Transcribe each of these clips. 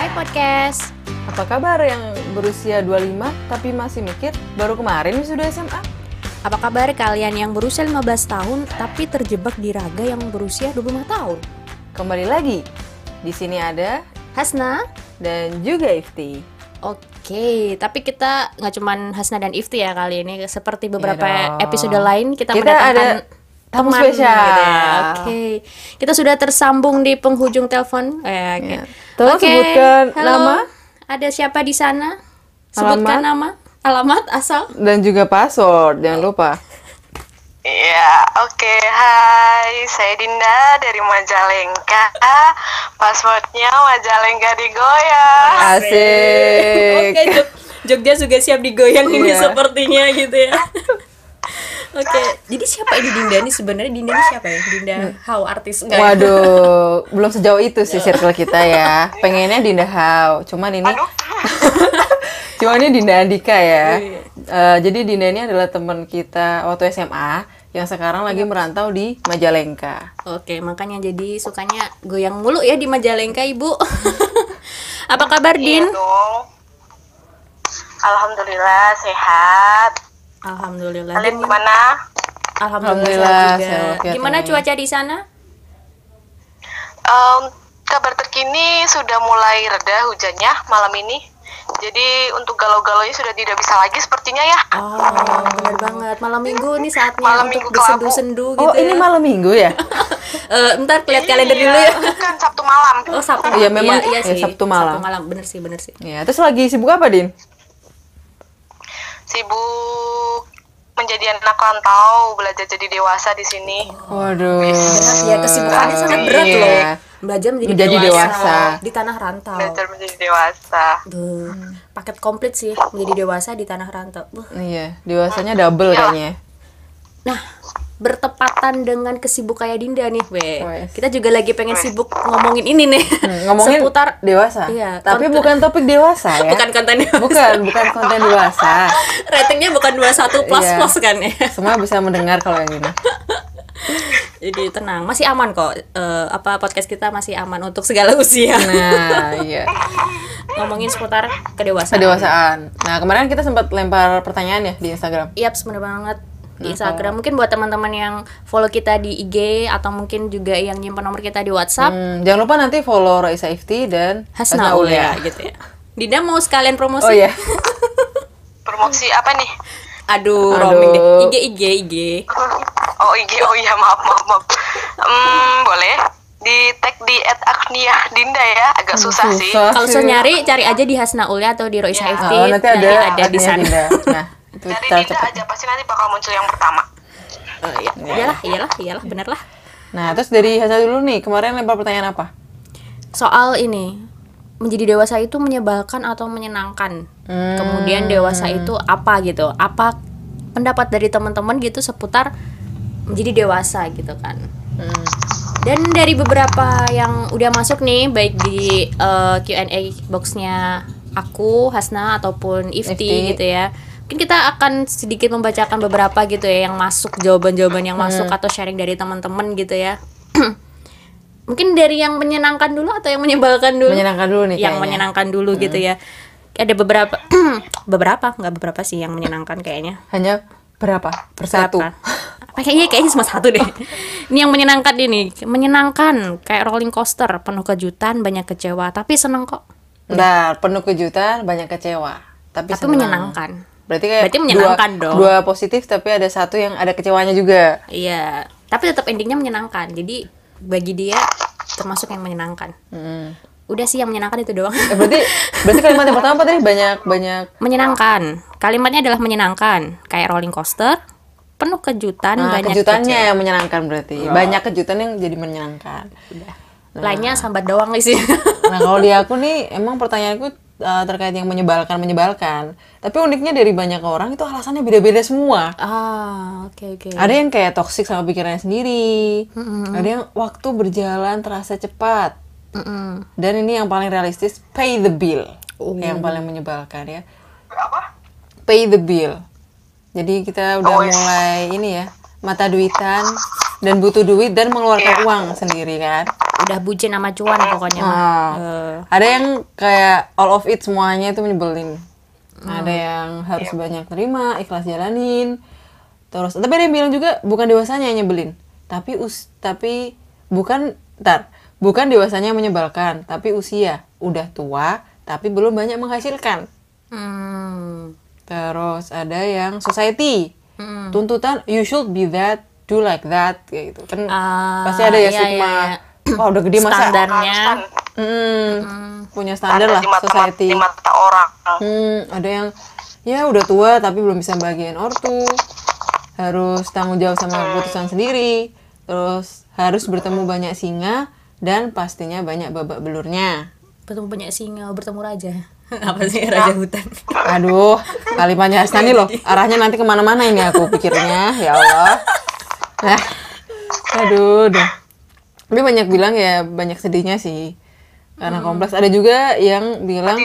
Hai podcast. Apa kabar yang berusia 25 tapi masih mikir baru kemarin sudah SMA? Apa kabar kalian yang berusia 15 tahun tapi terjebak di raga yang berusia 25 tahun? Kembali lagi. Di sini ada Hasna. dan juga Ifti. Oke, tapi kita nggak cuman Hasna dan Ifti ya kali ini. Seperti beberapa dong. episode lain kita, Kita mendatangkan ada tamu teman spesial. gitu ya. Oke, kita sudah tersambung di penghujung telepon. Eh, oke. Ya. Tolong sebutkan halo. nama. Ada siapa di sana? Sebutkan Alamat. nama, alamat, asal. Dan juga password, jangan lupa. Iya, oke. Hai, saya Dinda dari Majalengka. Passwordnya Majalengka digoyang. Asik. Oke, Jog- Jogja juga siap digoyang ini Iya. sepertinya gitu ya. Oke, jadi siapa ini Dinda nih sebenarnya Dinda ini siapa ya? Dinda how artis enggak? ya? Waduh, belum sejauh itu sih circle kita ya. Pengennya Dinda How, cuman ini Cuma ini Dinda Andika ya. Iya. Eh, jadi Dinda ini adalah teman kita waktu SMA yang sekarang lagi merantau di Majalengka. Oke, makanya jadi sukanya goyang mulu ya di Majalengka, Ibu. Apa kabar, Din? Iya dong. Alhamdulillah sehat. Alhamdulillah. Kalian gimana? Alhamdulillah, Alhamdulillah, juga. ya, Gimana cuaca di sana? Em, kabar terkini sudah mulai reda hujannya malam ini. Jadi untuk galau-galaunya sudah tidak bisa lagi sepertinya ya. Oh, benar banget. Malam Minggu nih saatnya Malam untuk bersendu-sendu gitu Oh, ini ya. malam Minggu ya? Eh, ntar lihat kalender Iya, dulu ya. Bukan Sabtu malam. Oh, Sabtu. Iya, memang iya, eh, sih. Sabtu malam. Sabtu malam, bener sih, bener sih. Ya, terus lagi sibuk apa, Din? Sibuk menjadi anak rantau, belajar jadi dewasa di sini. Waduh. Berat ya, kesibukannya sangat berat Iya. loh. Belajar menjadi, Menjadi dewasa. di tanah rantau. Belajar menjadi dewasa. Duh, paket komplit sih menjadi dewasa di tanah rantau. Buh. Iya, dewasanya double Iya. kayaknya. Nah, bertepatan dengan kesibuk kayak Dinda nih, we. Wes. Kita juga lagi pengen sibuk ngomongin ini nih. Hmm, ngomongin seputar dewasa. Iya, Tapi konten- bukan topik dewasa ya. bukan konten dewasa. Bukan, bukan konten dewasa. Ratingnya bukan 21 plus Iya. plus kan ya. Semua bisa mendengar kalau yang ini. Jadi tenang, masih aman kok. Eh, apa podcast kita masih aman untuk segala usia. Nah, iya. Ngomongin seputar kedewasaan. Kedewasaan. Nah, kemarin kita sempat lempar pertanyaan ya di Instagram. Yap, bener banget di Instagram. Mungkin buat teman-teman yang follow kita di IG atau mungkin juga yang nyimpan nomor kita di WhatsApp, Hmm, jangan lupa nanti follow Raisa Ifti dan Hasna Ulia gitu ya. Dinda mau sekalian promosi. Oh iya. Promosi apa nih? Aduh, Aduh. roaming deh. IG IG IG. Oh IG, oh iya maaf maaf maaf. Hmm, boleh di tag di @agnia Dinda ya, agak susah, sih. Susah Kalau sih. usah nyari cari aja di Hasna Ulia atau di Roisa FT. Oh, nanti ada, ada di sana. Dinda. Nah, itu Dari Dinda cepat. aja pasti nanti bakal muncul yang pertama. Oh, iya. Iyalah, iyalah, iyalah, bener lah. Nah, terus dari Hasna dulu nih, kemarin lempar pertanyaan apa? Soal ini menjadi dewasa itu menyebalkan atau menyenangkan? Hmm. Kemudian dewasa itu apa gitu? Apa pendapat dari teman-teman gitu seputar menjadi dewasa gitu kan? Hmm. Dan dari beberapa yang udah masuk nih, baik di eh, Q&A boxnya aku, Hasna ataupun Ifti, Ifti. gitu ya. Mungkin kita akan sedikit membacakan beberapa gitu ya yang masuk jawaban-jawaban yang masuk atau sharing dari teman-teman gitu ya. Mungkin dari yang menyenangkan dulu atau yang menyebalkan dulu? Menyenangkan dulu nih yang kayaknya. menyenangkan dulu gitu ya. Ada beberapa beberapa nggak beberapa sih yang menyenangkan kayaknya. Hanya berapa? Persatu. Berapa? Kayaknya kayaknya cuma satu deh. Ini yang menyenangkan ini, menyenangkan kayak rolling coaster, penuh kejutan, banyak kecewa, tapi seneng kok. Bentar, penuh kejutan, banyak kecewa. Tapi, Tapi senang. menyenangkan. Berarti kayak Berarti menyenangkan dua, dong. dua positif tapi ada satu yang ada kecewanya juga. Iya, tapi tetap endingnya menyenangkan. Jadi bagi dia termasuk yang menyenangkan. Hmm. Udah sih yang menyenangkan itu doang. Eh, berarti berarti kalimat yang pertama apa tadi banyak banyak menyenangkan. Kalimatnya adalah menyenangkan, kayak rolling coaster, penuh kejutan, nah, banyak kejutannya kecewa. yang menyenangkan berarti. Banyak kejutan yang jadi menyenangkan. Lainnya sambat doang sih. Nah, kalau di aku nih emang pertanyaanku uh, terkait yang menyebalkan menyebalkan. Tapi uniknya dari banyak orang itu alasannya beda-beda semua. ah, oke oke. Ada yang kayak toksik sama pikirannya sendiri. Ada yang waktu berjalan terasa cepat. Mm-mm. Dan ini yang paling realistis, pay the bill. Oh. Yang paling menyebalkan ya. Apa? Pay the bill. Jadi kita udah Oh, mulai ini ya, mata duitan dan butuh duit dan mengeluarkan Iya. uang sendiri kan. udah bucin sama cuan pokoknya mah. Ah. Eh, Ada yang kayak all of it semuanya itu menyebelin. Ada yang harus banyak terima, ikhlas jalanin. Terus tapi ada yang bilang juga bukan dewasanya yang nyebelin, tapi us tapi bukan ntar bukan dewasanya yang menyebalkan, tapi usia udah tua tapi belum banyak menghasilkan. hmm. Terus ada yang society Hmm. tuntutan you should be that, do like that kayak gitu kan Ah, pasti ada ya iya, stigma. iya, iya. Wah udah gede masa Standarnya. Hmm, punya standar lah di mata, society. di mata orang Hmm, ada yang ya udah tua tapi belum bisa bagian ortu. Harus tanggung jawab sama keputusan sendiri. Terus harus bertemu banyak singa dan pastinya banyak babak belurnya. bertemu banyak singa bertemu raja apa sih raja hutan Aduh, kalimatnya Hasnani loh. Arahnya nanti ke mana-mana ini aku pikirnya. Ya Allah. Nah, aduh, deh. Tapi banyak bilang ya banyak sedihnya sih. Karena kompleks. Ada juga yang bilang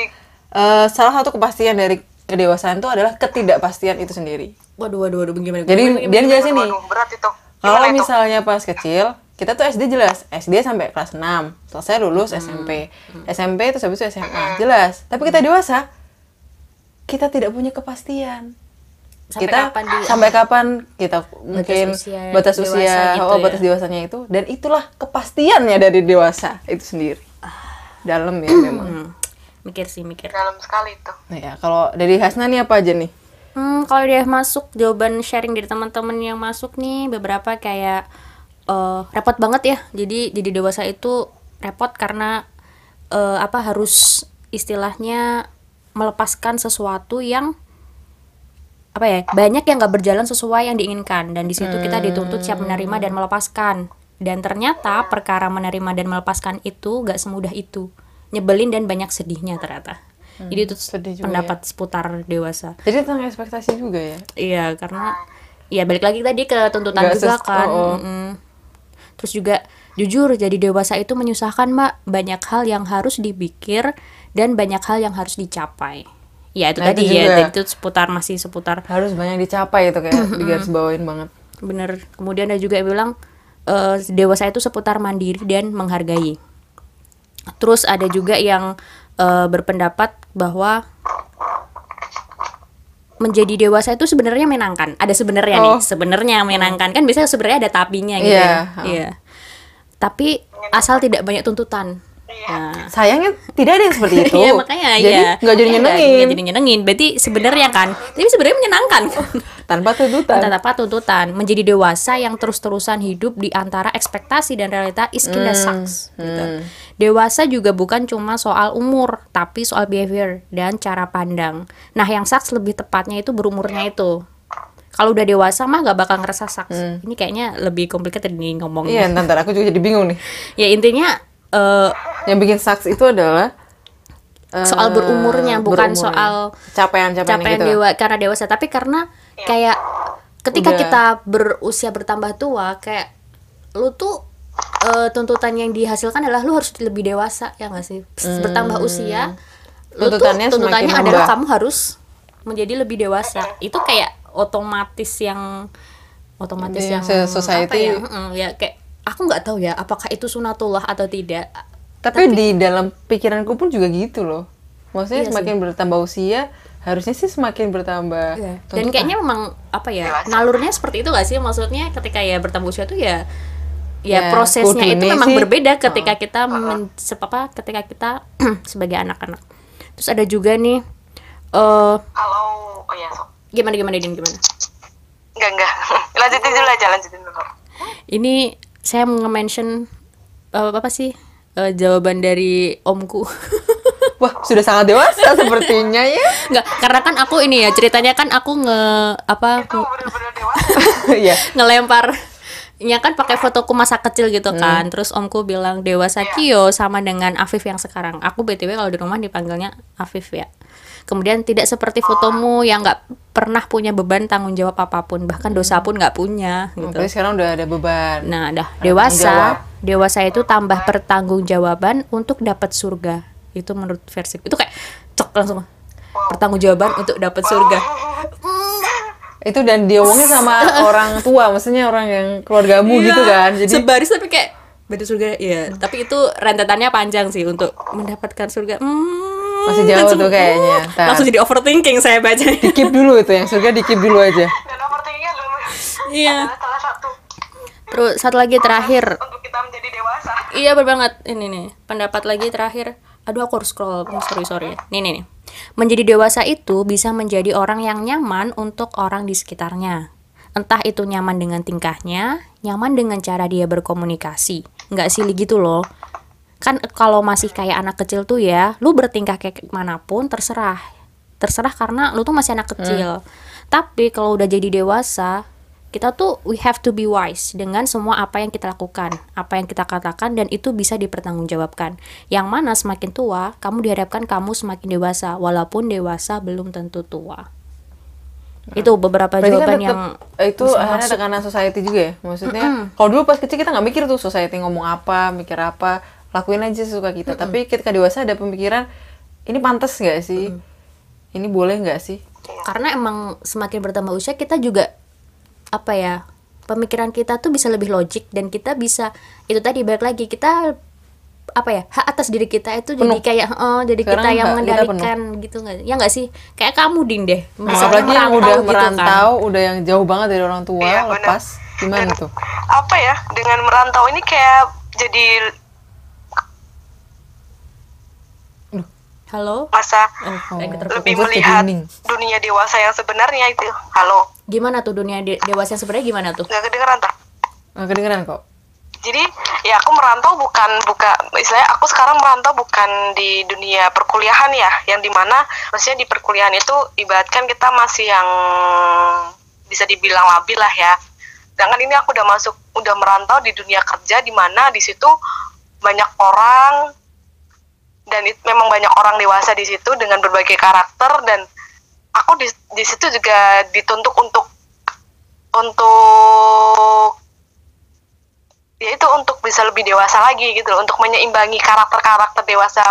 eh, salah satu kepastian dari kedewasaan itu adalah ketidakpastian itu sendiri. waduh waduh waduh gimana Jadi dia jelasin nih, waduh berat itu kalau Gimana itu? misalnya pas kecil, kita tuh SD jelas, SD sampai kelas 6, selesai lulus SMP. SMP itu habis itu SMA, jelas. Tapi kita dewasa, kita tidak punya kepastian. Sampai kita kapan dia- sampai kapan kita mungkin usia batas dewasa usia, gitu oh ya. batas dewasanya itu dan itulah kepastiannya dari dewasa itu sendiri. Dalam ya memang. Hmm, mikir sih mikir dalam sekali itu Nah ya, kalau dari Hasna nih apa aja nih? Hmm, kalau dia masuk jawaban sharing dari teman-teman yang masuk nih beberapa kayak eh, repot banget ya. Jadi jadi dewasa itu repot karena eh, apa harus istilahnya melepaskan sesuatu yang apa ya banyak yang nggak berjalan sesuai yang diinginkan dan di situ kita dituntut siap menerima dan melepaskan dan ternyata perkara menerima dan melepaskan itu nggak semudah itu nyebelin dan banyak sedihnya ternyata jadi itu sedih juga pendapat seputar dewasa Jadi tentang ekspektasi juga ya. Iya, karena ya balik lagi tadi ke tuntutan Nggak juga kan. oh, oh. Mm-mm. Terus juga jujur jadi dewasa itu menyusahkan, Mbak. Banyak hal yang harus dipikir dan banyak hal yang harus dicapai. Ya itu Nah, tadi itu ya, itu seputar masih seputar Harus banyak dicapai itu kayak digaris bawain banget. bener. Kemudian ada juga yang bilang eh, dewasa itu seputar mandiri dan menghargai. Terus ada juga yang eh, berpendapat bahwa menjadi dewasa itu sebenarnya menyenangkan. Ada sebenarnya nih, Oh. sebenarnya menyenangkan. Kan biasanya sebenarnya ada tapinya gitu Iya, ya. oh. Iya. Tapi asal tidak banyak tuntutan. Nah, Sayangnya tidak ada yang seperti itu. Iya makanya jadi iya. nggak jadi Iya, nyenengin nggak jadi nyenengin. Berarti sebenarnya kan, tapi sebenarnya menyenangkan. tanpa tuntutan. Tanpa tuntutan, menjadi dewasa yang terus-terusan hidup di antara ekspektasi dan realita is kinda sucks. Gitu. Dewasa juga bukan cuma soal umur, tapi soal behavior dan cara pandang. Nah, yang sucks lebih tepatnya itu berumurnya itu. Kalau udah dewasa mah gak bakal ngerasa sucks. Ini kayaknya lebih complicated nih ngomongnya. Iya, ntar aku juga jadi bingung nih. Ya intinya eh, Yang bikin saks itu adalah eh, soal berumurnya bukan berumurnya. soal capaian-capaian capaian gitu. dewa karena dewasa tapi karena kayak ketika Udah. kita berusia bertambah tua kayak lu tuh eh, tuntutan yang dihasilkan adalah lu harus lebih dewasa ya nggak sih bertambah usia lu tuh Tuntutannya tuntutannya semakin adalah nambah. kamu harus menjadi lebih dewasa itu kayak otomatis yang otomatis Iya, yang society. apa ya Mm-mm, ya kayak aku nggak tahu ya apakah itu sunatullah atau tidak Tapi, di dalam pikiranku pun juga gitu loh. Maksudnya Iya semakin bertambah usia, harusnya sih semakin bertambah. Iya. Dan tuntutan. kayaknya memang apa ya nalurnya seperti itu gak sih? Maksudnya ketika ya bertambah usia tuh ya ya, Ya, prosesnya itu memang sih. berbeda ketika kita men, sep- apa ketika kita sebagai anak-anak. Terus ada juga nih eh kalau oh ya gimana gimana Din gimana? enggak enggak lanjutin dulu aja lanjutin dulu Ini saya mau nge-mention eh, apa sih? Eh, jawaban dari omku. Wah, sudah sangat dewasa sepertinya ya. Enggak, karena kan aku ini ya ceritanya kan aku nge apa itu bener-bener dewasa Iya. ngelempar ya kan pakai fotoku masa kecil gitu Hmm. kan terus omku bilang dewasa Kio sama dengan Afif yang sekarang aku btw kalau di rumah dipanggilnya Afif ya kemudian tidak seperti fotomu yang nggak pernah punya beban tanggung jawab apa pun bahkan dosa pun nggak punya gitu. Tapi sekarang udah ada beban. nah dah dewasa. dewasa itu tambah pertanggungjawaban untuk dapat surga. Itu menurut versi itu kayak cok langsung. Pertanggungjawaban untuk dapat surga. Itu dan diomongin sama orang tua maksudnya orang yang keluargamu gitu kan. Jadi sebaris tapi kayak beda surga. Ya tapi itu rentetannya panjang sih untuk mendapatkan surga. Hmm, masih jauh langsung- tuh kayaknya Ntar, langsung jadi overthinking saya baca di keep dulu itu yang surga di keep dulu aja Dan overthinking adalah iya adalah salah satu terus satu lagi terakhir untuk kita menjadi dewasa. Iya bener banget ini nih pendapat lagi terakhir. Aduh aku harus scroll sorry sorry. Nih nih nih. Menjadi dewasa itu bisa menjadi orang yang nyaman untuk orang di sekitarnya. Entah itu nyaman dengan tingkahnya, nyaman dengan cara dia berkomunikasi. Nggak silih gitu loh. Kan kalau masih kayak anak kecil tuh ya, lu bertingkah kayak mana pun terserah. Terserah karena lu tuh masih anak kecil. Tapi kalau udah jadi dewasa, kita tuh we have to be wise dengan semua apa yang kita lakukan, apa yang kita katakan dan itu bisa dipertanggungjawabkan. Yang mana semakin tua, kamu diharapkan kamu semakin dewasa walaupun dewasa belum tentu tua. Itu beberapa Berarti kan jawaban tetep, yang itu akhirnya tekanan society juga ya maksudnya kalau dulu pas kecil kita nggak mikir tuh society ngomong apa mikir apa lakuin aja sesuka kita. Tapi ketika dewasa ada pemikiran ini pantas nggak sih? Ini boleh nggak sih? Karena emang semakin bertambah usia kita juga apa ya pemikiran kita tuh bisa lebih logik dan kita bisa itu tadi balik lagi kita apa ya hak atas diri kita itu jadi kayak oh jadi Sekarang kita yang mengendalikan gitu nggak? Ya nggak sih? Kayak kamu din deh. Misalnya apalagi yang udah gitu kan. merantau udah yang jauh banget dari orang tua benar. lepas gimana tuh? Apa ya? Dengan merantau ini kayak jadi halo masa oh, lebih melihat dunia dewasa yang sebenarnya itu. Halo, gimana tuh dunia de- dewasa yang sebenarnya gimana tuh nggak kedengeran tak? nggak kedengeran kok Jadi ya aku merantau bukan buka istilahnya aku sekarang merantau bukan di dunia perkuliahan ya, yang di mana maksudnya di perkuliahan itu ibaratkan kita masih yang bisa dibilang labil lah ya. Sedangkan ini aku udah masuk udah merantau di dunia kerja di mana di situ banyak orang dan it- memang banyak orang dewasa di situ dengan berbagai karakter dan aku di di situ juga dituntut untuk untuk ya itu untuk bisa lebih dewasa lagi gitu loh untuk menyeimbangi karakter-karakter dewasa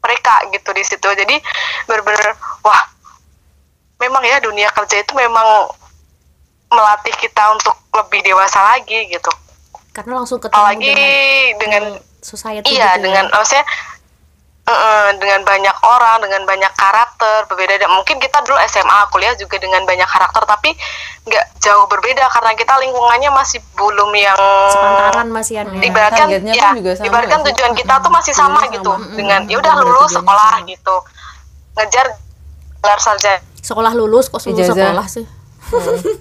mereka gitu di situ jadi bener-bener wah memang ya dunia kerja itu memang melatih kita untuk lebih dewasa lagi gitu karena langsung ketemu apalagi dengan, dengan society iya gitu ya. dengan maksudnya eh, eh, dengan banyak orang dengan banyak karakter berbeda dan mungkin kita dulu SMA kuliah juga dengan banyak karakter tapi nggak jauh berbeda karena kita lingkungannya masih belum yang sepantaran masih ya Iya. ibaratkan targetnya ya pun juga sama ibaratkan tujuan kita tuh masih sama Tujuannya gitu sama. dengan Mm-mm. ya udah lulus sekolah sama. gitu ngejar gelar sarjana sekolah lulus kok lulus Ijazah. sekolah sih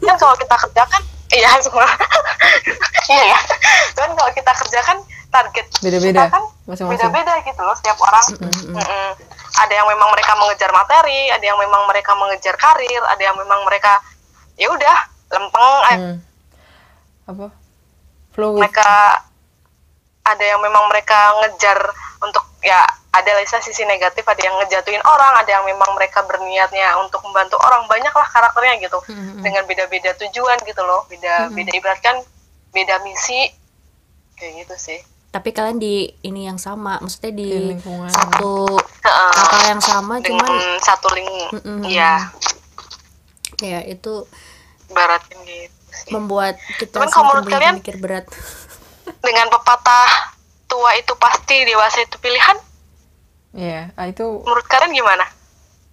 kan kalau kita kerjakan iya sekolah iya ya cuman kalau kita kerjakan target Beda-beda, kan beda-beda gitu loh setiap orang. Mm-mm. ada yang memang mereka mengejar materi ada yang memang mereka mengejar karir ada yang memang mereka ya udah lempeng Hmm. apa? Flow mereka ada yang memang mereka ngejar untuk ya ada lah sisi negatif ada yang ngejatuhin orang ada yang memang mereka berniatnya untuk membantu orang banyak lah karakternya gitu. Dengan beda-beda tujuan gitu loh beda beda ibaratkan beda misi kayak gitu sih tapi kalian di ini yang sama maksudnya di Di lingkungan. satu Heeh. kapal yang sama cuman satu link Mm-mm. ya ya itu ibaratin gitu sih. membuat kita Cuman kalau menurut kalian- mikir berat dengan pepatah tua itu pasti dewasa itu pilihan Iya, ah, itu menurut kalian gimana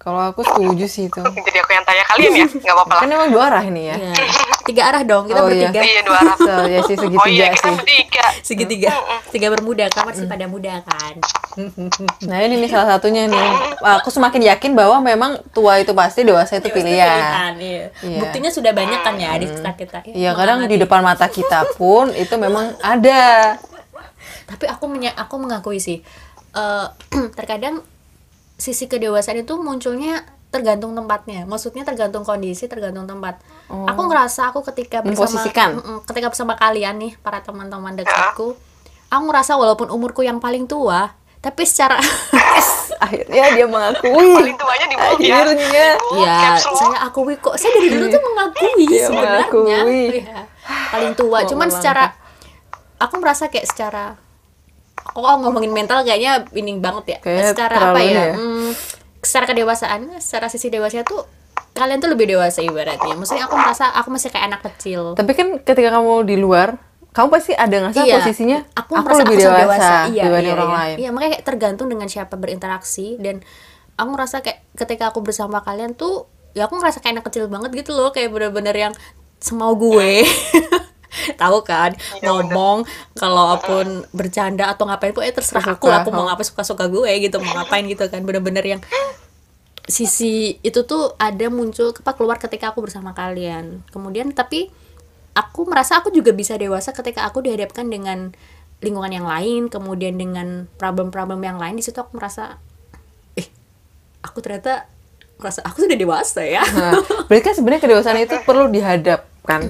kalau aku setuju sih itu. jadi aku yang tanya kalian ya nggak apa-apa lah Kan emang dua arah ini ya. ya tiga arah dong kita Oh, iya. bertiga iya dua arah So, ya sih segitiga oh iya kita sih. bertiga segitiga tiga bermuda kan masih pada muda kan Nah ini nih salah satunya nih. Aku semakin yakin bahwa memang tua itu pasti dewasa itu pilihan. iya. Iya. buktinya sudah banyak kan ya di sekitar kita ya, Iya kadang di depan mata kita pun itu memang ada. tapi aku menya- aku mengakui sih eh, terkadang sisi kedewasaan itu munculnya tergantung tempatnya maksudnya tergantung kondisi tergantung tempat aku ngerasa aku ketika bersama Memposisikan. Mm-mm, ketika bersama kalian nih para teman-teman dekatku aku ngerasa walaupun umurku yang paling tua tapi secara Akhirnya dia mengakui. paling tuanya di ya Akhirnya. Ya saya akui kok saya dari dulu tuh mengakui Dia sebenarnya mengakui. Iya. paling tua Oh, cuman secara aku merasa kayak secara kalau ngomongin mental kayaknya ini banget ya Kayaknya secara apa ya, ya. hmm, secara kedewasaan secara sisi dewasa tuh kalian tuh lebih dewasa ibaratnya maksudnya aku merasa aku masih kayak anak kecil Tapi kan ketika kamu di luar, kamu pasti ada ngerasa Iya, posisinya aku, aku, merasa lebih aku sudah dewasa, Iya, dibanding iya, orang iya. lain. Iya, makanya kayak tergantung dengan siapa berinteraksi dan aku ngerasa kayak ketika aku bersama kalian tuh ya aku ngerasa kayak anak kecil banget gitu loh, kayak bener-bener yang semau gue. Tahu kan, ngomong kalau pun bercanda atau ngapain pun eh terserah aku lah, aku mau ngapa suka-suka gue gitu, mau ngapain gitu kan, bener-bener yang sisi itu tuh ada muncul apa keluar ketika aku bersama kalian. Kemudian tapi aku merasa aku juga bisa dewasa ketika aku dihadapkan dengan lingkungan yang lain, kemudian dengan problem-problem yang lain. Di situ aku merasa eh aku ternyata merasa aku sudah dewasa ya. Nah, berarti kan sebenarnya kedewasaan itu perlu dihadapkan,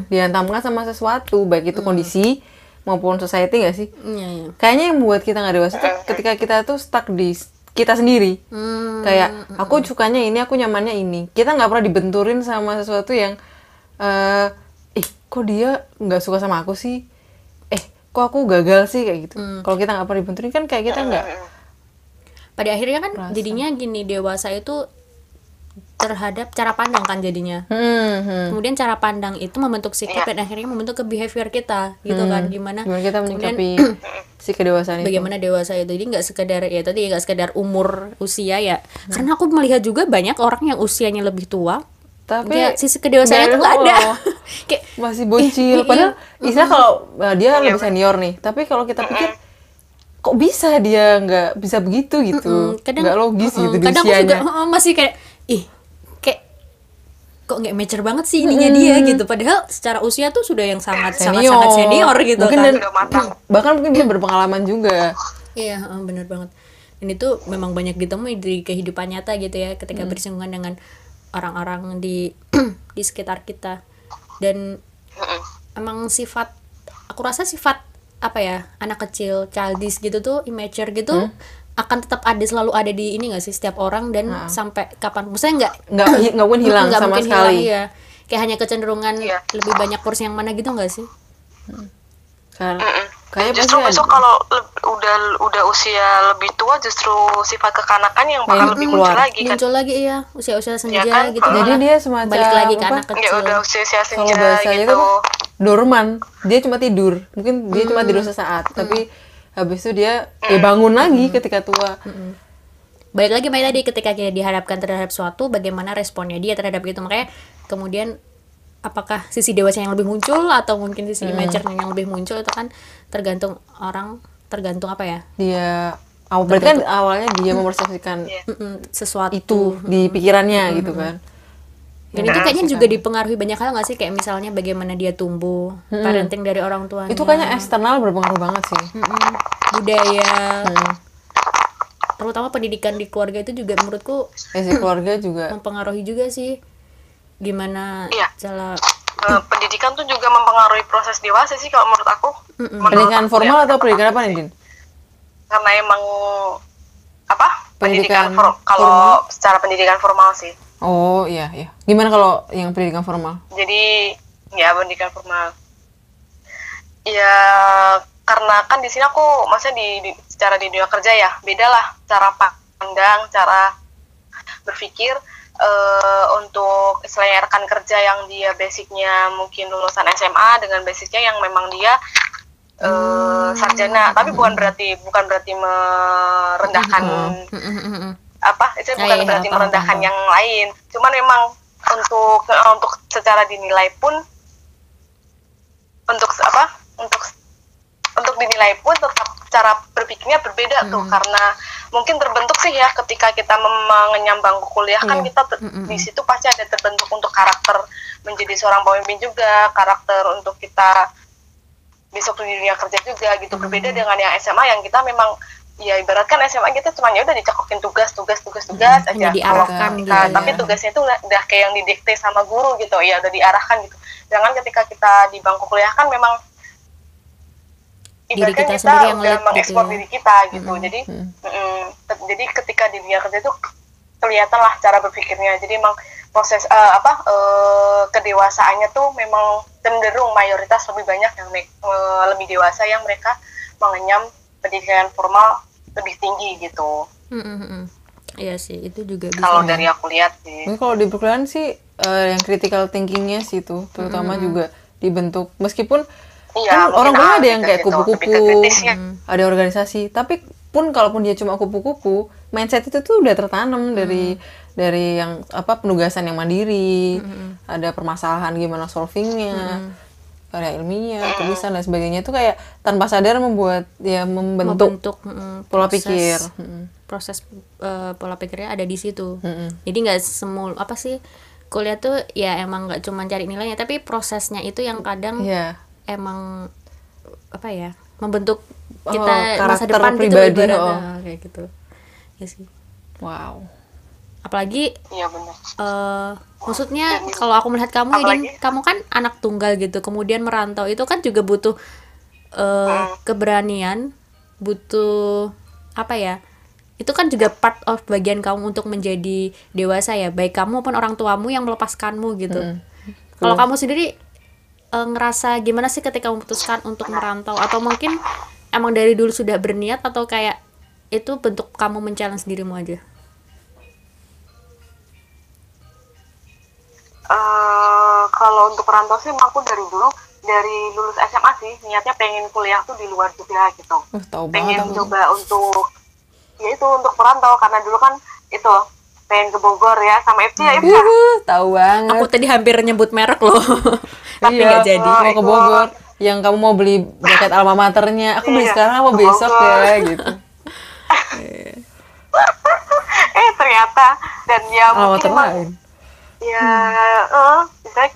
dihantamkan sama sesuatu, baik itu kondisi maupun society gak sih? Iya, iya. Kayaknya yang membuat kita nggak dewasa tuh ketika kita tuh stuck di kita sendiri. Hmm, Kayak aku sukanya ini, aku nyamannya ini. Kita nggak pernah dibenturin sama sesuatu yang eh eh kok dia nggak suka sama aku sih? Eh kok aku gagal sih kayak gitu. Kalau kita nggak pernah dibenturin kan kayak kita nggak pada akhirnya kan jadinya gini dewasa itu terhadap cara pandang kan jadinya. Hmm, hmm. Kemudian cara pandang itu membentuk sikap dan akhirnya membentuk ke behavior kita gitu kan gimana Gimana kita kemudian menyikapi si kedewasaan itu? bagaimana dewasa itu. Jadi nggak sekedar ya tadi nggak sekedar umur usia ya. Karena aku melihat juga banyak orang yang usianya lebih tua Tapi ya, sisi kedewasaan itu nggak ada. Oh, kayak masih bocil. Padahal istilah kalau uh, dia lebih senior nih, tapi kalau kita pikir kok bisa dia nggak bisa begitu gitu, mm, kadang nggak logis mm, gitu di kadang aku juga usianya. oh, masih kayak ih kok nggak mature banget sih ininya dia gitu padahal secara usia tuh sudah yang sangat sangat sangat senior gitu mungkin kan dan, bahkan mungkin dia berpengalaman juga. Iya, heeh, bener banget. Dan itu memang banyak ditemui di kehidupan nyata gitu ya, ketika Hmm. bersinggungan dengan orang-orang di di sekitar kita. Dan emang sifat, aku rasa sifat apa ya, anak kecil, childish gitu tuh, immature gitu, Hmm. Akan tetap ada selalu ada di ini gak sih setiap orang dan sampai kapan, maksudnya nggak Nggak nggak mungkin hilang nggak sama mungkin sekali. hilang, iya. Kayak hanya kecenderungan Iya. lebih banyak porsi yang mana gitu gak sih? Kan, Mm-mm. kayak pasti justru ada. besok kalau le- udah udah usia lebih tua justru sifat kekanakan yang bakal Yang lebih keluar. muncul lagi kan Muncul lagi iya, usia-usia senja kan? gitu. Jadi dia semacam balik lagi ke apa? anak ya kecil. udah usia usia kalau senja bahasanya gitu itu dorman dia cuma tidur mungkin dia cuma Hmm. tidur sesaat tapi habis itu dia ya bangun lagi ketika tua. Balik lagi Mai tadi ketika dia dihadapkan terhadap suatu bagaimana responnya dia terhadap itu makanya kemudian apakah sisi dewasa yang lebih muncul atau mungkin sisi immature yang lebih muncul itu kan tergantung orang tergantung apa ya? Dia awal berarti kan awalnya dia mempersepsikan. Mm-mm, sesuatu. itu di pikirannya gitu kan dan itu kayaknya juga dipengaruhi banyak hal nggak sih? Kayak misalnya bagaimana dia tumbuh parenting dari orang tuanya. Itu kayaknya eksternal berpengaruh banget sih. Mm-mm, budaya. Hmm. terutama pendidikan di keluarga itu juga menurutku Isi keluarga juga. mempengaruhi juga sih. Gimana Iya. cara Eh, pendidikan tuh juga mempengaruhi proses dewasa sih kalau menurut aku. Menurut pendidikan aku formal ya, atau pendidikan apa nih Din? karena emang apa? Pendidikan pendidikan, for- kalau secara pendidikan formal sih Oh iya iya. Gimana kalau yang pendidikan formal? jadi ya pendidikan formal ya karena kan di sini aku maksudnya di, di secara di dunia kerja ya beda lah cara pandang cara berpikir eh, untuk istilahnya rekan kerja yang dia basicnya mungkin lulusan SMA dengan basicnya yang memang dia eh, sarjana tapi bukan berarti bukan berarti merendahkan apa itu Ah, bukan iya, berarti paham, merendahkan yang lain. Cuman memang untuk untuk secara dinilai pun untuk apa untuk untuk dinilai pun tetap cara berpikirnya berbeda tuh. Karena mungkin terbentuk sih ya ketika kita mengenyam bangku kuliah kan Iya. kita te- di situ pasti ada terbentuk untuk karakter menjadi seorang pemimpin juga karakter untuk kita besok di dunia kerja juga gitu. Berbeda dengan yang SMA yang kita memang ya ibaratkan SMA kita cuma ya udah dicekokin tugas tugas tugas tugas aja. hanya diarahkan Kalau gitu kita- ya. tapi tugasnya itu udah, kayak yang didikte sama guru gitu. Ya udah diarahkan gitu. Jangan ketika kita di bangku kuliah kan memang Diri ibaratkan kita kita, sendiri yang udah lead gitu mengekspor ya. diri kita gitu. Jadi mm, te- jadi ketika di dunia kerja itu kelihatan lah cara berpikirnya. Jadi emang proses eh, apa eh, kedewasaannya tuh memang cenderung mayoritas lebih banyak yang eh, lebih dewasa yang mereka mengenyam pendidikan formal lebih tinggi gitu. Mm, mm, mm. Iya sih, itu juga bisa. kalau dari aku lihat sih. Mungkin kalau di perkuliahan sih eh, yang critical thinkingnya sih tuh terutama juga dibentuk. Meskipun Iya, kan orang ah, ada yang gitu, kayak gitu. Kupu-kupu mm, ada organisasi. Tapi pun kalaupun dia cuma kupu-kupu mindset itu tuh udah tertanam dari dari yang apa penugasan yang mandiri ada permasalahan gimana solvingnya ada ilmiah tulisan dan sebagainya itu kayak tanpa sadar membuat ya membentuk membentuk mm, pola proses- pikir Mm. proses eh, pola pikirnya ada di situ Mm-mm. jadi nggak semul apa sih kuliah tuh ya emang nggak cuma cari nilainya tapi prosesnya itu yang kadang Iya. emang apa ya membentuk Oh, kita masa karakter depan gitu pribadi, ibaratnya oh. kayak gitu ya sih wow apalagi Iya benar. eh maksudnya kalau aku melihat kamu ini Apalagi? kamu kan anak tunggal gitu. Kemudian merantau itu kan juga butuh eh keberanian butuh apa ya itu kan juga part of bagian kamu untuk menjadi dewasa ya. Baik kamu maupun orang tuamu yang melepaskanmu gitu. Kalau kamu sendiri eh, ngerasa gimana sih ketika memutuskan untuk merantau? Atau mungkin emang dari dulu sudah berniat atau kayak itu bentuk kamu men-challenge dirimu aja eh kalau untuk perantau sih emang aku dari dulu dari lulus SMA sih niatnya pengen kuliah tuh di luar Jogja gitu. uh, tahu banget pengen aku. coba untuk ya itu untuk perantau karena dulu kan itu pengen ke Bogor ya sama FT ya FT ya. Uh, tahu banget. Aku tadi hampir nyebut merek loh. Tapi Iya, nggak jadi. mau ke Bogor yang kamu mau beli jaket alma maternya. Aku beli Iya, sekarang apa besok Bogor. ya gitu. Eh ternyata. Dan ya alma mungkin lain ya eh misalnya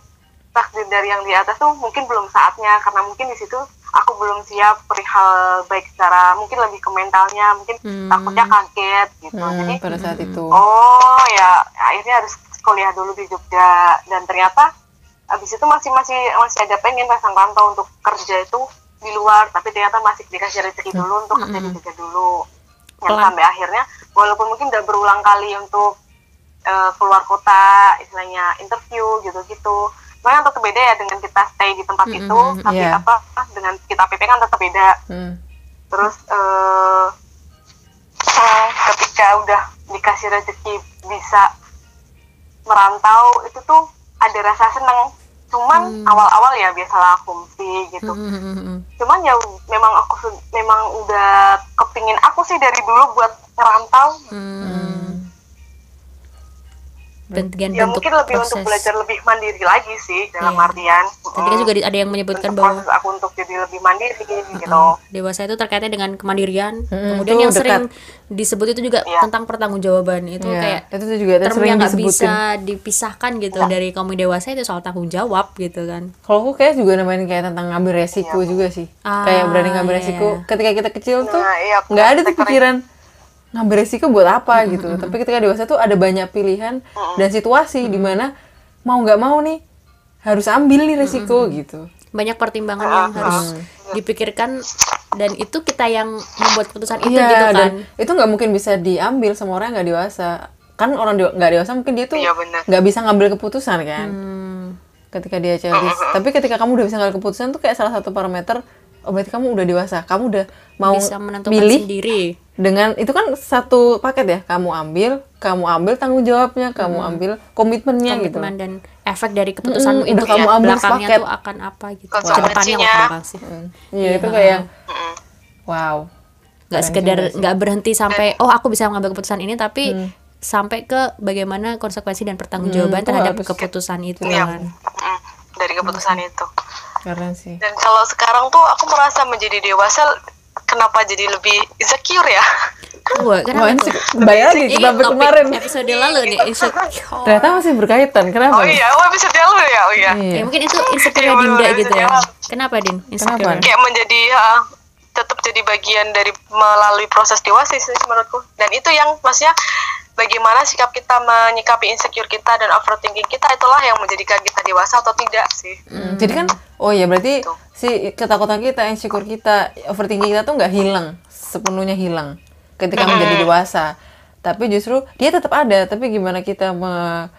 takdir dari yang di atas tuh mungkin belum saatnya karena mungkin di situ aku belum siap perihal baik secara mungkin lebih ke mentalnya mungkin takutnya kaget gitu. Jadi hmm, pada saat itu. oh ya akhirnya harus kuliah dulu di Jogja. Dan ternyata abis itu masih masih masih ada pengen pasang rantau untuk kerja itu di luar tapi ternyata masih dikasih rezeki dulu untuk kerja di Jogja dulu. Yang sampai akhirnya walaupun mungkin udah berulang kali untuk eh, keluar kota istilahnya interview gitu-gitu. Cuma yang tetap beda ya dengan kita stay di tempat itu tapi iya. apa dengan kita PP kan tetap beda. Hmm. terus eh, ketika udah dikasih rezeki bisa merantau itu tuh ada rasa seneng. Cuman awal-awal ya biasalah fungsi gitu. Cuman ya memang aku memang udah kepingin aku sih dari dulu buat ngerantau bagian ya bentuk mungkin lebih proses untuk belajar lebih mandiri lagi sih dalam Iya. artian tadi kan juga ada yang menyebutkan bahwa aku untuk jadi lebih mandiri gitu dewasa itu terkaitnya dengan kemandirian Mm-mm, kemudian itu yang sering dekat. disebut itu juga Iya. tentang pertanggungjawaban itu Iya, kayak itu tuh juga term sering yang nggak disebutin. bisa dipisahkan gitu dari kaum dewasa itu soal tanggung jawab gitu kan Kalau aku kayak juga namain kayak tentang ngambil resiko juga sih. Ah, kayak berani ngambil iya, resiko. iya. Ketika kita kecil tuh Nah, iya, nggak ada tuh pikiran ngambil resiko buat apa gitu. Tapi ketika dewasa tuh ada banyak pilihan dan situasi di mana mau nggak mau nih harus ambil nih resiko gitu. banyak pertimbangan yang harus dipikirkan dan itu kita yang membuat keputusan itu Iya gitu kan dan itu nggak mungkin bisa diambil sama orang yang nggak dewasa. Kan orang dewa- nggak dewasa mungkin dia tuh Iya, nggak bisa ngambil keputusan kan. Hmm, ketika dia childish. Tapi ketika kamu udah bisa ngambil keputusan tuh kayak salah satu parameter oh berarti kamu udah dewasa. Kamu udah mau bisa menentukan pilih sendiri dengan itu kan satu paket ya. Kamu ambil, kamu ambil tanggung jawabnya, kamu ambil komitmennya gitu. komitmen dan efek dari keputusanmu Mm, itu udah kamu ya, ambil belakangnya sepaket. tuh akan apa gitu Konsekuensinya. ke depannya apa sih Hmm. Iya, itu kayak yang Mm-mm. wow. nggak sekedar nggak berhenti sampai oh aku bisa mengambil keputusan ini tapi sampai ke bagaimana konsekuensi dan pertanggungjawaban Hmm, terhadap harus. keputusan itu Iya. kan Mm-mm. dari keputusan itu Keren sih. Dan kalau sekarang tuh aku merasa menjadi dewasa kenapa jadi lebih insecure ya? Wah, Wah, kenapa sih kembali lagi kita topik kemarin. episode lalu nih insecure Ternyata masih berkaitan. Kenapa? Oh iya, oh bisa dulu ya, oh iya. Iya. ya mungkin itu insecure Iya, Dinda gitu ya kenapa Din insecure Kenapa? Kayak menjadi uh, tetap jadi bagian dari melalui proses dewasa sih menurutku. Dan itu yang maksudnya bagaimana sikap kita menyikapi insecure kita dan overthinking kita itulah yang menjadikan kita dewasa atau tidak sih. Hmm, Jadi kan, oh ya berarti Tuh. si ketakutan kita, insecure kita, overthinking kita tuh nggak hilang, sepenuhnya hilang ketika menjadi dewasa. Tapi justru dia tetap ada, tapi gimana kita me-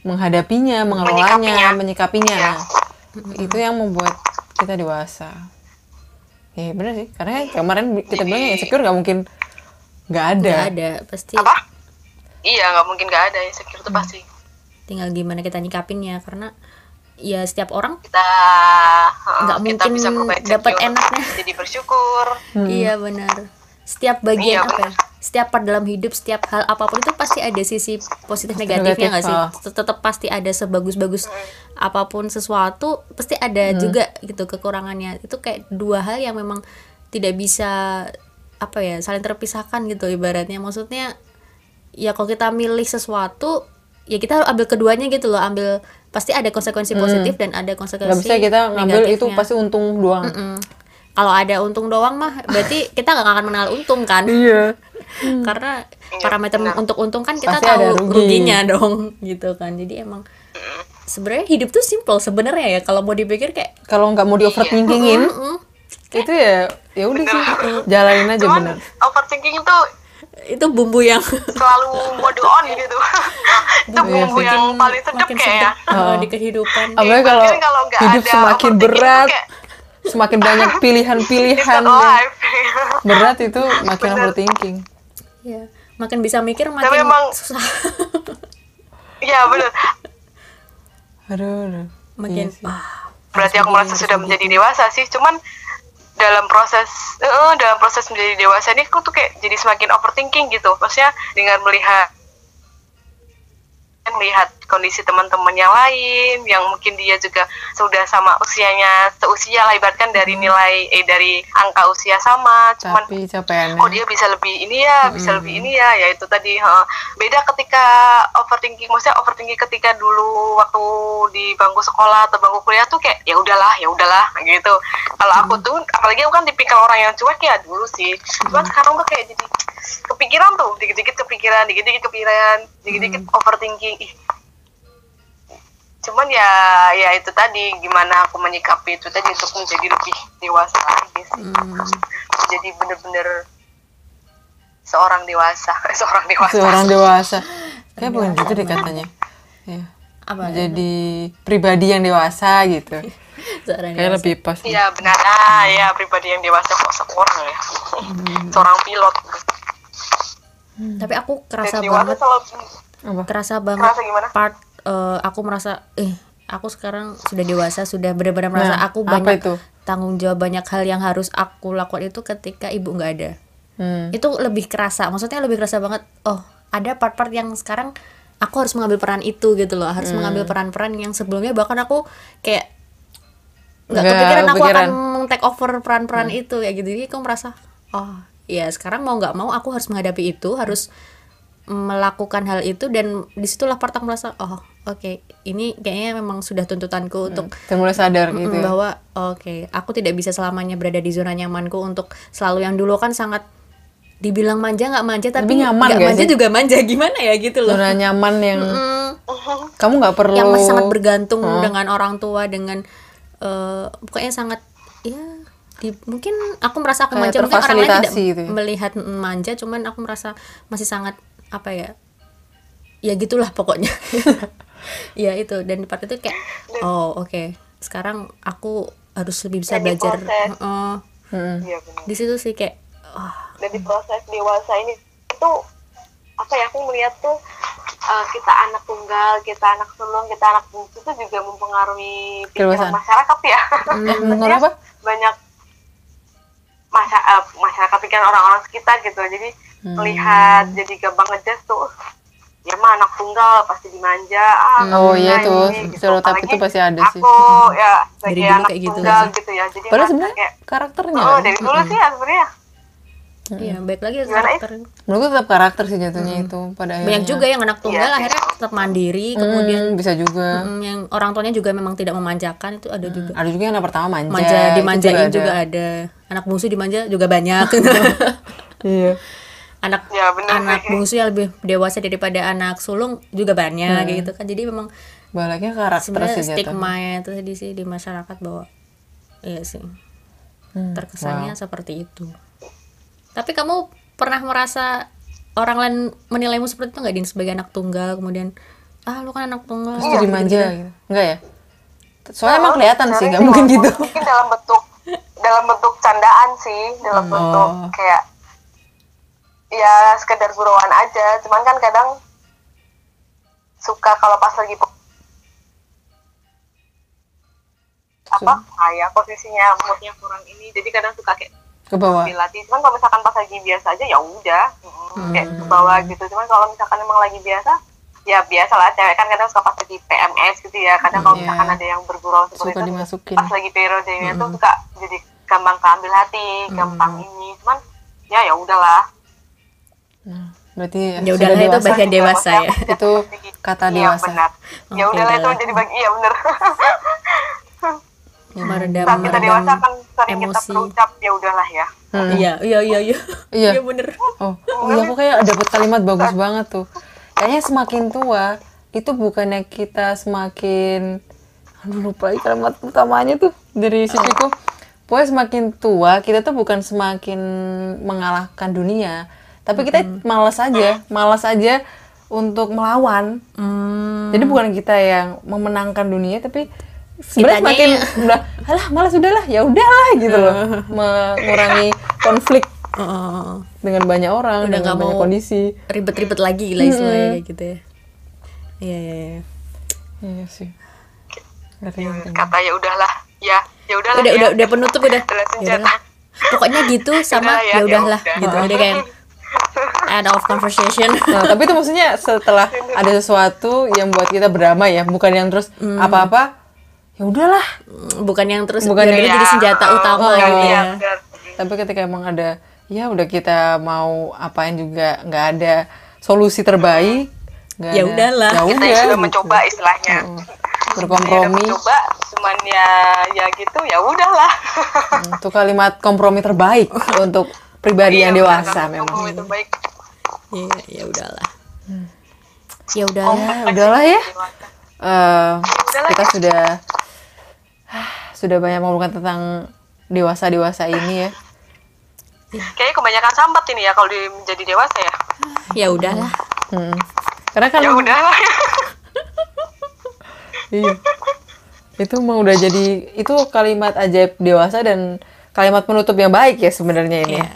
menghadapinya, mengelolanya, menyikapinya. Iya. Nah, itu yang membuat kita dewasa. Iya bener sih, karena kemarin kita bilang ya, insecure nggak mungkin nggak ada. nggak ada pasti Apa? Iya, nggak mungkin nggak ada insecure itu pasti. tinggal gimana kita nyikapinnya karena ya setiap orang kita Nggak kita mungkin bisa dapat enaknya. jadi bersyukur Iya benar. Setiap bagian Iya, apa ya? Setiap part dalam hidup, setiap hal apa pun itu pasti ada sisi positif negatifnya Negatif, nggak sih? ah. Tet- Tetap pasti ada sebagus-bagus apa pun sesuatu, pasti ada juga gitu kekurangannya. Itu kayak dua hal yang memang tidak bisa apa ya saling terpisahkan gitu ibaratnya. Maksudnya ya kalau kita milih sesuatu ya kita harus ambil keduanya gitu loh ambil pasti ada konsekuensi positif dan ada konsekuensi nggak bisa kita ngambil itu pasti untung doang. Mm. Kalau ada untung doang mah berarti kita nggak akan mengenal untung kan? iya. Karena parameter untuk untung kan kita Pasti tahu ada rugi. ruginya dong gitu kan. Jadi emang sebenarnya hidup tuh simple sebenarnya ya. Kalau mau dipikir kayak kalau nggak mau di overthinkingin mm, itu ya ya udah sih. Jalanin aja cuman bener. overthinking itu itu bumbu yang selalu mode on gitu. Itu bumbu yang paling sedap kayak ya sedap uh, di kehidupan. apalagi kalau kalau nggak hidup ada semakin berat kayak semakin banyak pilihan-pilihan. Berat itu makin overthinking. Ya, makin bisa mikir makin Tapi emang- susah. iya bener aduh, aduh. makin Iya sih. ah, berarti aku merasa sudah menjadi dewasa sih cuman dalam proses eh, dalam proses menjadi dewasa ini aku tuh kayak jadi semakin overthinking gitu. Maksudnya dengan melihat melihat kondisi teman-teman yang lain yang mungkin dia juga sudah sama usianya seusia lah ibaratkan dari nilai eh dari angka usia sama cuman tapi capeannya oh dia bisa lebih ini ya bisa lebih ini ya ya itu tadi ha. beda ketika overthinking maksudnya overthinking ketika dulu waktu di bangku sekolah atau bangku kuliah tuh kayak ya udahlah ya udahlah gitu. Kalau aku tuh apalagi aku kan tipikal orang yang cuek ya dulu sih. Cuman sekarang tuh kayak jadi kepikiran tuh dikit-dikit kepikiran dikit-dikit kepikiran dikit-dikit overthinking. Ih, cuman ya ya itu tadi gimana aku menyikapi itu tadi untuk menjadi lebih dewasa lagi sih. Hmm, jadi bener-bener seorang dewasa seorang dewasa. Seorang dewasa. Kayak bukan gitu deh katanya. Ya apa jadi pribadi yang dewasa gitu. Seorang kayak lebih pas. Iya benar. Ah ya pribadi yang dewasa kok seorang ya. Seorang pilot tapi aku kerasa dan banget selalu kerasa banget Kerasa gimana? part eh, aku merasa eh aku sekarang sudah dewasa sudah benar-benar merasa Nah, aku banyak itu? tanggung jawab banyak hal yang harus aku lakukan itu ketika ibu nggak ada hmm. itu lebih kerasa maksudnya lebih kerasa banget oh ada part-part yang sekarang aku harus mengambil peran itu gitu loh harus Hmm. mengambil peran-peran yang sebelumnya bahkan aku kayak nggak kepikiran aku kepikiran. Hmm. akan take over peran-peran itu ya gitu jadi aku merasa oh ya sekarang mau nggak mau aku harus menghadapi itu harus melakukan hal itu dan di situlah part aku merasa oh oke ini kayaknya memang sudah tuntutanku untuk dan mulai sadar gitu ya. bahwa oke aku tidak bisa selamanya berada di zona nyamanku untuk selalu yang dulu kan sangat dibilang manja nggak manja tapi Tapi nyaman nggak manja sih? juga manja gimana ya gitu loh zona nyaman yang Mm, kamu nggak perlu yang masih sangat bergantung Oh. dengan orang tua dengan eh pokoknya sangat ya di, mungkin aku merasa aku manja mungkin orang lain tidak gitu ya. melihat manja cuman aku merasa masih sangat apa ya ya gitulah pokoknya. Ya itu. Dan di part itu kayak oh oke. Sekarang aku harus lebih bisa Dan belajar. iya benar. Di situ sih kayak oh, dan di proses dewasa ini itu apa ya aku melihat tuh eh, kita anak tunggal kita anak sulung kita anak bungsu itu juga mempengaruhi pikiran masyarakat ya. Hmm, banyak masa eh, masyarakat pikiran orang-orang sekitar gitu. Jadi Hmm. melihat jadi gampang ngejudge tuh ya mah anak tunggal pasti dimanja. Ah Oh, iya tuh, ini, stereotip Apalagi itu pasti ada sih. aku ya sebagai anak kayak gitu tunggal gitu ya. Jadi padahal sebenarnya kayak karakternya oh dari dulu sih ya sebenarnya iya baik lagi karakter. menurutku tetap karakter sih jatuhnya itu pada akhirnya. banyak juga yang anak tunggal sih. akhirnya tetap mandiri Hmm, kemudian bisa juga. Mm, yang orang tuanya juga memang tidak memanjakan itu ada juga. ada juga yang anak pertama manja manja dimanjain ada. juga ada. Anak bungsu dimanja juga banyak. Iya. Anak Ya, benar anak sih. bungsu yang lebih dewasa daripada anak sulung juga banyak kayak gitu kan. Jadi memang baliknya karakter sih jatuhnya. stigma itu tadi sih di masyarakat bahwa iya sih Hmm, terkesannya seperti itu tapi kamu pernah merasa orang lain menilaimu seperti itu nggak din? Sebagai anak tunggal kemudian ah lu kan anak tunggal. Terus jadi manja gitu. enggak ya? Soalnya emang Oh, kelihatan sih nggak mungkin gitu. mungkin dalam bentuk dalam bentuk candaan sih dalam Hmm. bentuk Oh. kayak ya sekedar gurauan aja. Cuman kan kadang suka kalau pas lagi apa? Kayak posisinya moodnya kurang ini. Jadi kadang suka kayak ke bawah. Dilatih cuman kalau misalkan pas lagi biasa aja ya udah. Mm, kayak ke bawah gitu. Cuman kalau misalkan emang lagi biasa ya biasa lah. Cewek kan kadang suka pas lagi PMS gitu ya. Kadang kalau Iya. misalkan ada yang bergurau seperti suka itu dimasukin. pas lagi periodenya tuh suka jadi gampang keambil hati gampang ini. Cuman ya ya udahlah. Nah, berarti Ya udahlah itu bagian dewasa ya. itu kata iya dewasa. benar. Ya udahlah itu jadi bagi iya benar meredam saat kita dewasa meredam kan sering kita emosi. berucap ya udahlah ya Hmm. iya iya iya iya Iya. iya bener Oh, oh iya aku kayak dapat kalimat bagus banget tuh. Kayaknya semakin tua itu bukannya kita semakin aduh lupa kalimat utamanya tuh dari sisiku. Pokoknya semakin tua kita tuh bukan semakin mengalahkan dunia, tapi kita malas aja, malas aja untuk melawan. hmm, Jadi bukan kita yang memenangkan dunia tapi sebenarnya semakin udah alah malas udahlah ya udahlah gitu loh. Mengurangi konflik oh. dengan banyak orang Udah dengan banyak mau- kondisi. ribet-ribet lagi lah istilahnya kayak gitu ya. Iya iya iya. Iya sih. Ngeri, ngeri. kata ya udahlah ya ya udahlah udah ya. udah udah penutup udah. Ya pokoknya gitu sama Udah ya, ya udahlah ya gitu. Udah kayak end of conversation. Nah tapi itu maksudnya setelah ada sesuatu yang buat kita berdamai ya bukan yang terus Hmm. apa-apa ya udahlah. Bukan yang terus Bukan bukan yang- jadi senjata oh, utama gitu ya. benar. tapi ketika emang ada ya udah kita mau apain juga nggak ada solusi terbaik nggak Ya udahlah. ya kita udah yang sudah gitu. mencoba istilahnya. Mm. Udah berkompromi mencoba cuman ya ya gitu ya udahlah. Mm, itu kalimat kompromi terbaik untuk pribadi yang Iya, benar, dewasa memang. Iya, ya udahlah. Ya udahlah. Ya udahlah ya. Eh, kita sudah sudah banyak ngobrolkan tentang dewasa dewasa ini ya. Kayaknya kebanyakan sambat ini ya kalau di- menjadi dewasa ya. Ya udahlah. Hmm. karena kan ya udahlah iya. Itu emang udah jadi itu kalimat ajaib dewasa dan kalimat penutup yang baik ya sebenarnya ini ya.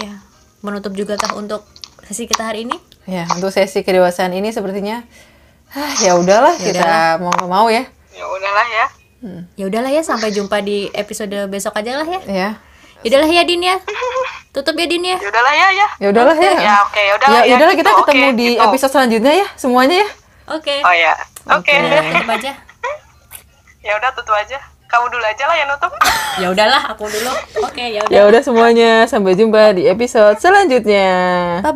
Ya. Menutup juga kah untuk sesi kita hari ini. Ya untuk sesi kedewasaan ini sepertinya ah, ya udahlah kita mau mau ya. Ya udahlah ya ya udahlah ya sampai jumpa di episode besok aja lah ya. Ya. Yaudahlah ya Din ya. Tutup ya Din ya. Ya udahlah ya ya. Ya udahlah ya. Ya oke ya ya, udahlah ya udahlah kita gitu, ketemu oke, di gitu. episode selanjutnya ya semuanya ya. Oke. Oh ya. Oke. Udah, tutup aja. Ya udah tutup aja. Kamu dulu aja lah yang nutup. Ya udahlah aku dulu. Oke ya udah ya udah. semuanya sampai jumpa di episode selanjutnya. Bye bye